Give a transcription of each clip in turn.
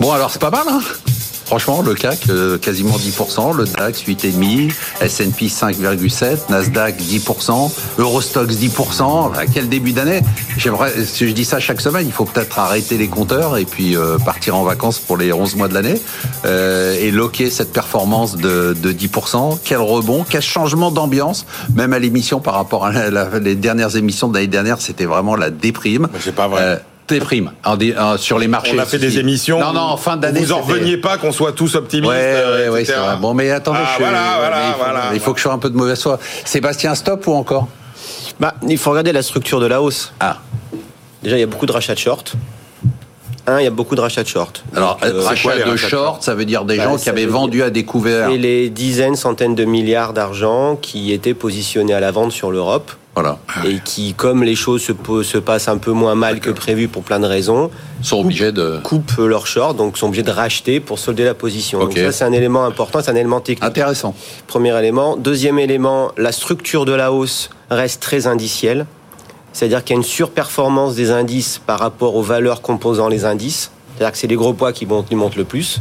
Bon, alors c'est pas mal, hein Franchement, le CAC, euh, quasiment 10%, le DAX 8,5%, S&P 5,7%, Nasdaq 10%, Eurostox 10%. Bah, quel début d'année J'aimerais, si je dis ça chaque semaine, il faut peut-être arrêter les compteurs et puis euh, partir en vacances pour les 11 mois de l'année euh, et loquer cette performance de, de 10%. Quel rebond, quel changement d'ambiance, même à l'émission par rapport à la- la- les dernières émissions de l'année dernière, c'était vraiment la déprime. C'est pas vrai. Euh, déprime en dé- en- sur les marchés. On a fait des émissions. Non, non, en fin d'année. Vous en reveniez pas qu'on soit tous optimistes. Ouais, euh, ouais, ouais, etc. c'est vrai. Bon, mais attendez, Ah, je, voilà, voilà, mais il faut, voilà, il faut que je sois un peu de mauvaise foi. Sébastien, stop ou encore? Bah, il faut regarder la structure de la hausse. Ah, Déjà, il y a beaucoup de rachats de short. Un, il y a beaucoup de rachats de short. alors euh, rachat quoi, les de rachats de short, ça veut dire des Bah, gens qui avaient vendu à découvert. et les dizaines, centaines de milliards d'argent qui étaient positionnés à la vente sur l'Europe Voilà, et qui, comme les choses se, passent un peu moins mal que prévu pour plein de raisons, sont obligés de. coupent leur short, donc sont obligés de racheter pour solder la position. Donc ça, c'est un élément important, c'est un élément technique. Intéressant. Premier élément. Deuxième élément, la structure de la hausse reste très indicielle. C'est-à-dire qu'il y a une surperformance des indices par rapport aux valeurs composant les indices. C'est-à-dire que c'est les gros poids qui montent, qui montent le plus.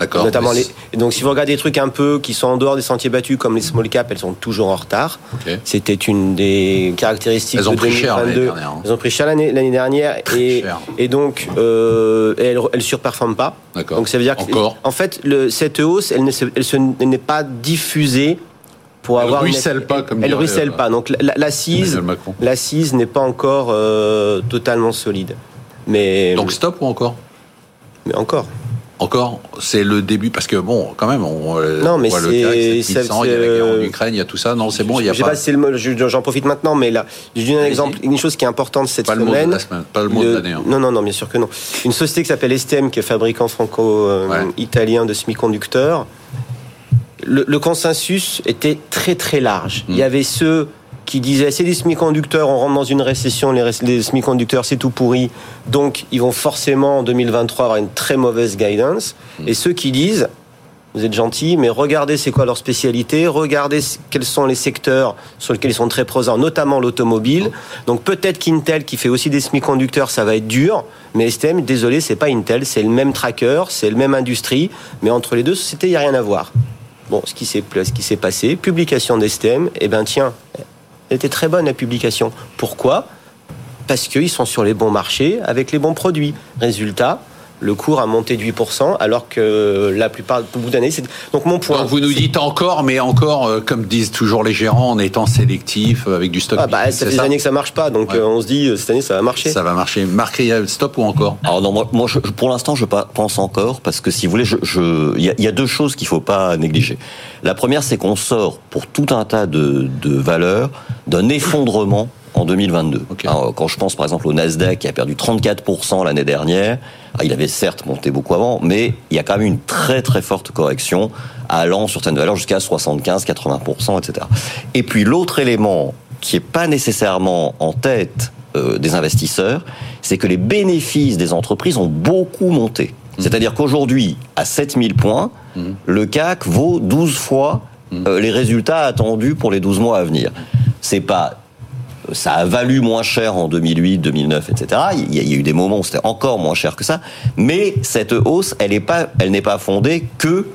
D'accord. Notamment les... donc si vous regardez des trucs un peu qui sont en dehors des sentiers battus comme les small caps, elles sont toujours en retard. C'était une des caractéristiques Elles ont de pris cher l'année 2022. dernière, hein. Elles ont pris cher l'année l'année dernière et, cher. et donc euh, elles, elles surperforment pas. D'accord. Donc ça veut dire que Encore en fait le, cette hausse elle ne se- elle elle n'est pas diffusée pour Elle avoir une- ruisselle pas, comme elle ruisselle euh, pas. Donc la- l'assise l'assise n'est pas encore euh, totalement solide. Mais Donc stop ou encore? Mais encore. Encore, c'est le début parce que bon, quand même, on, euh, Non, mais on voit le 1100, il y a la guerre en Ukraine, il y a tout ça. Non, c'est bon, il y a pas. si j'en profite maintenant, mais là, je donne un exemple, une chose qui est importante cette Pas le mot de semaine. la semaine, pas le mot de l'année, hein. Non, non, non, bien sûr que non. Une société qui s'appelle STM, qui est fabricant franco-italien de semi-conducteurs. Le, le consensus était très très large. Hmm. Il y avait ceux qui disaient c'est des semi-conducteurs, on rentre dans une récession, les, semi-conducteurs c'est tout pourri, donc ils vont forcément en 2023 avoir une très mauvaise guidance. Et ceux qui disent vous êtes gentils, mais regardez c'est quoi leur spécialité, regardez quels sont les secteurs sur lesquels ils sont très présents, notamment l'automobile. Donc peut-être qu'Intel, qui fait aussi des semi-conducteurs, ça va être dur, mais STM, désolé, c'est pas Intel, c'est le même tracker, c'est le même industrie, mais entre les deux sociétés, il n'y a rien à voir. Bon, ce qui s'est passé, publication d'STM, eh ben tiens, était très bonne la publication. Pourquoi? Parce qu'ils sont sur les bons marchés avec les bons produits. Résultat, le cours a monté de 8%, alors que la plupart, au bout d'année, c'est... Donc mon point... Donc vous nous dites encore, mais encore, euh, comme disent toujours les gérants, en étant sélectif, euh, avec du stock. Ah bah, ça c'est fait des années que ça marche pas, donc Ouais. euh, on se dit, euh, cette année, ça va marcher. Ça va marcher. Marc, il y a stop ou encore? Alors non, moi, moi, je- pour l'instant, je pense encore parce que si vous voulez, je, je- il y, a, il y a deux choses qu'il faut pas négliger. La première, c'est qu'on sort pour tout un tas de, de valeurs d'un effondrement en 2022. Ok. Alors, quand je pense par exemple au Nasdaq qui a perdu 34% l'année dernière, ah, il avait certes monté beaucoup avant, mais il y a quand même une très très forte correction allant sur certaines valeurs jusqu'à 75, 80%, etc. Et puis l'autre élément qui est pas nécessairement en tête euh, des investisseurs, c'est que les bénéfices des entreprises ont beaucoup monté. C'est-à-dire qu'aujourd'hui, à 7000 points, le CAC vaut 12 fois euh, les résultats attendus pour les 12 mois à venir. C'est pas ça a valu moins cher en 2008, 2009, etc. Il y a, eu des moments où c'était encore moins cher que ça, mais cette hausse, elle n'est pas, elle n'est pas fondée que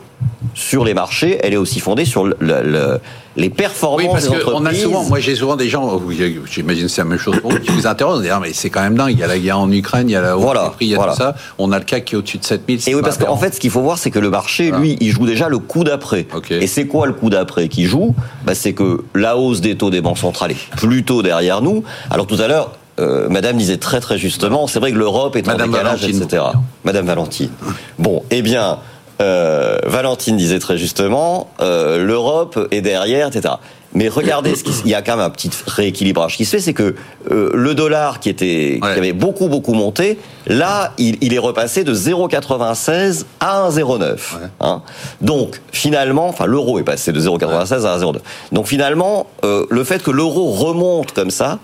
sur les marchés, elle est aussi fondée sur le- le- le- les performances Oui, parce des qu'on a entreprises. souvent, moi j'ai souvent des gens, j'imagine que c'est la même chose pour vous, qui vous interrogent, on dit, Ah, mais c'est quand même dingue, il y a la guerre en Ukraine, il y a la hausse Voilà, des prix, il y a voilà. tout ça, on a le CAC qui est au-dessus de 7000. c'est Et oui, parce qu'en fait, ce qu'il faut voir, c'est que le marché, Voilà. lui, il joue déjà le coup d'après. Et c'est quoi le coup d'après qui joue? Bah, C'est que la hausse des taux des banques centrales est plutôt derrière nous. Alors tout à l'heure, euh, Madame disait très très justement, c'est vrai que l'Europe est Madame en décalage, Valentine, etc. Madame Valentine. Bon, eh bien, euh, Valentine disait très justement, euh, l'Europe est derrière, etc. Mais regardez, ce qui, il y a quand même un petit rééquilibrage qui se fait, c'est que euh, le dollar qui était Ouais. qui avait beaucoup beaucoup monté, là il, il est repassé de 0,96 à 1,09. Hein. Donc finalement, enfin l'euro est passé de 0,96 à 1,09. Donc finalement, euh, le fait que l'euro remonte comme ça,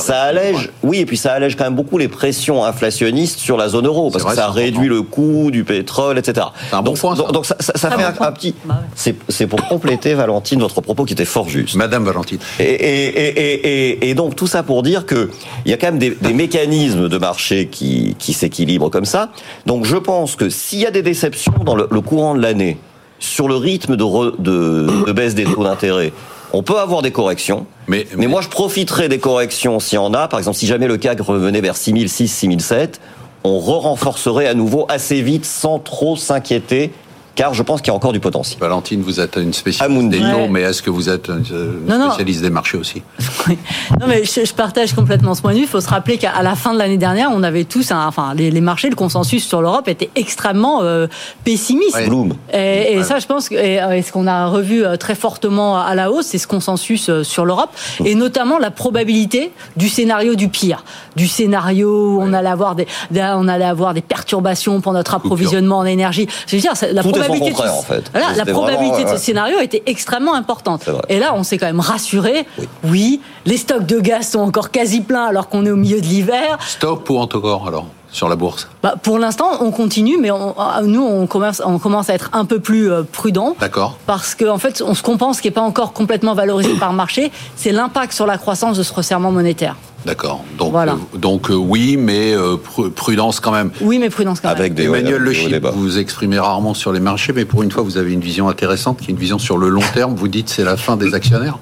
Ça allège, oui, et puis ça allège quand même beaucoup les pressions inflationnistes sur la zone euro, parce vrai, que ça réduit important. le coût du pétrole, etc. C'est un bon donc, point, ça. donc, donc ça, ça- ça Très fait bon un, petit. Bah ouais. C'est pour compléter, Valentine, votre propos qui était fort juste. Madame Valentine. Et, et, et, et, et donc tout ça pour dire que il y a quand même des, des mécanismes de marché qui, qui s'équilibrent comme ça. Donc je pense que s'il y a des déceptions dans le, le courant de l'année sur le rythme de, re- de, de baisse des taux d'intérêt, on peut avoir des corrections. Mais- Mais, moi je profiterai des corrections s'il y en a. Par exemple, si jamais le CAC revenait vers 6006, 6007, on re-renforcerait à nouveau assez vite sans trop s'inquiéter, car je pense qu'il y a encore du potentiel. Valentine, vous êtes une spécialiste Amundi. des taux, Ouais. mais est-ce que vous êtes une Non, non. spécialiste des marchés aussi? Non, mais je, je partage complètement ce point de vue. Il faut se rappeler qu'à la fin de l'année dernière, on avait tous, un- enfin, les, les marchés, le consensus sur l'Europe était extrêmement euh, pessimiste. Ouais. Bloom. Et, et Ouais. ça, je pense que et, et ce qu'on a revu euh, très fortement à la hausse, c'est ce consensus euh, sur l'Europe, et notamment la probabilité du scénario du pire, du scénario où on allait avoir des, on allait avoir des perturbations pour notre approvisionnement en énergie. Je veux dire, la Tout probabilité, de ce- contraire, en fait. Voilà, la probabilité vraiment, de ce ouais. scénario était extrêmement importante. C'est vrai. Et là, on s'est quand même rassuré. Oui. les stocks de gaz sont encore quasi pleins alors qu'on est au milieu de l'hiver. Stop ou encore alors sur la bourse? Bah, pour l'instant, on continue, mais on- ah, nous, on commence, on commence à être un peu plus euh, prudent. D'accord. Parce qu'en en fait, on, ce qu'on pense qui n'est pas encore complètement valorisé par le marché, c'est l'impact sur la croissance de ce resserrement monétaire. D'accord. Donc, Voilà. euh, donc euh, oui, mais euh, pru- prudence quand même. Oui, mais prudence quand même. Avec des Emmanuel Le Chip, vous vous exprimez rarement sur les marchés, mais pour une fois, vous avez une vision intéressante, qui est une vision sur le long terme. Vous dites c'est la fin des actionnaires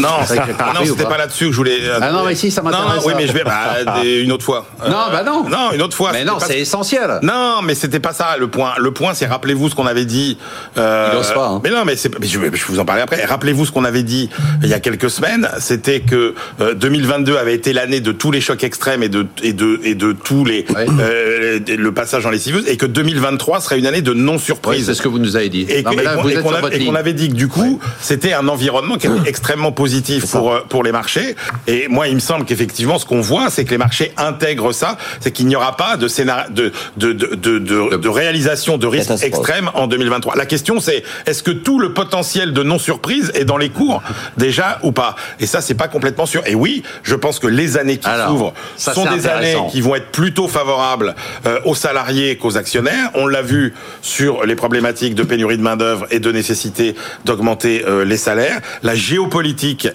Non, ah c'était pas pas là-dessus que je voulais. Ah non, mais si, ça m'intéresse, Non, non, oui, mais je vais bah, des- une autre fois. Euh, Non, bah non. Non, une autre fois. Mais non, c'est essentiel. Non, mais c'était pas ça le point. Le point, c'est rappelez-vous ce qu'on avait dit. euh, Il ose pas, hein. Mais non, mais, je, vais, vous en parler après. Rappelez-vous ce qu'on avait dit il y a quelques semaines. C'était que euh, 2022 avait été l'année de tous les chocs extrêmes et de et de et de tous les euh, le passage dans les civeuse et que 2023 serait une année de non Oui, surprise. c'est ce que vous nous avez dit. Et qu'on- avait dit que du coup, c'était un environnement qui était extrêmement positif pour euh, pour les marchés. Et moi, il me semble qu'effectivement, ce qu'on voit, c'est que les marchés intègrent ça, c'est qu'il n'y aura pas de scénario de de de de, réalisation de risques extrêmes en 2023. La question, c'est est-ce que tout le potentiel de non surprise est dans les cours déjà ou pas? Et ça, c'est pas complètement sûr. Et oui, je pense que les années qui s'ouvrent sont des années qui vont être plutôt favorables euh, aux salariés qu'aux actionnaires. On l'a vu sur les problématiques de pénurie de main d'œuvre et de nécessité d'augmenter euh, les salaires. La géopolitique,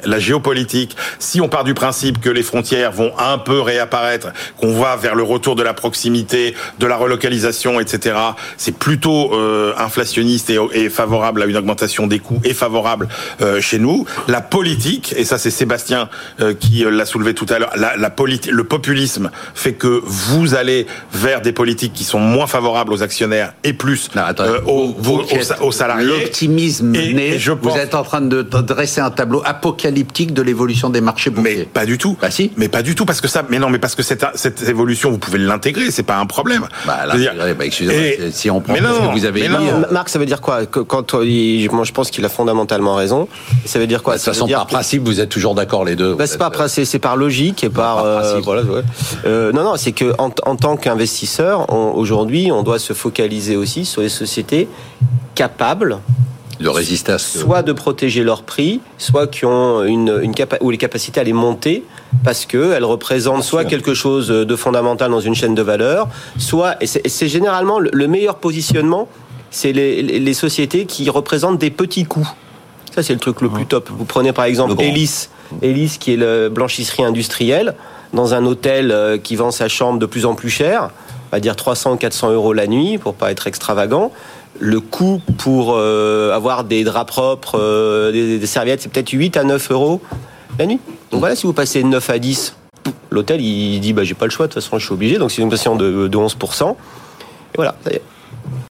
la géopolitique. Si on part du principe que les frontières vont un peu réapparaître, qu'on va vers le retour de la proximité, de la relocalisation, etc. C'est plutôt euh, inflationniste et, et favorable à une augmentation des coûts et favorable euh, chez nous. La politique, et ça c'est Sébastien euh, qui euh, l'a soulevé tout à l'heure, la, la le populisme fait que vous allez vers des politiques qui sont moins favorables aux actionnaires et plus Non, euh, aux, vous- vous aux- salariés. L'optimisme né, je vous pense- êtes en train de dresser un tableau apocalyptique de l'évolution des marchés Mais pas du tout. Bah si. Mais pas du tout parce que ça. Mais non, mais parce que cette, cette évolution, vous pouvez l'intégrer, c'est pas un problème. Bah, bah, excusez-moi, si on prend mais ce non, que vous avez mais dit, non. euh, Ma- Marc, ça veut dire quoi Que- Quand euh, il- moi, je pense qu'il a fondamentalement raison. Ça veut dire quoi de toute façon, dire par que- principe, vous êtes toujours d'accord les deux. Bah, c'est êtes, pas euh, c'est par logique et par, par euh, principe. voilà. ouais. Euh, non non, c'est que en, en tant qu'investisseur, aujourd'hui, on doit se focaliser aussi sur les sociétés capables de résister à ce que- soit de protéger leur prix, soit qui ont une, une capa- ou les capacités à les monter parce que elles représentent soit quelque chose de fondamental dans une chaîne de valeur, soit et c'est généralement le, le meilleur positionnement, c'est les, sociétés qui représentent des petits coûts. Ça c'est le truc le plus top. Vous prenez par exemple. Elis, Elis qui est le blanchisserie industrielle dans un hôtel euh, qui vend sa chambre de plus en plus cher, on va dire 300 400 euros la nuit pour pas être extravagant le coût pour euh, avoir des draps propres, euh, des, des serviettes, c'est peut-être 8 à 9 euros la nuit. Donc voilà, si vous passez de 9 à 10, l'hôtel, il dit, bah, j'ai pas le choix, de toute façon, je suis obligé. Donc c'est une pression de, de 11%. Et voilà, ça y est.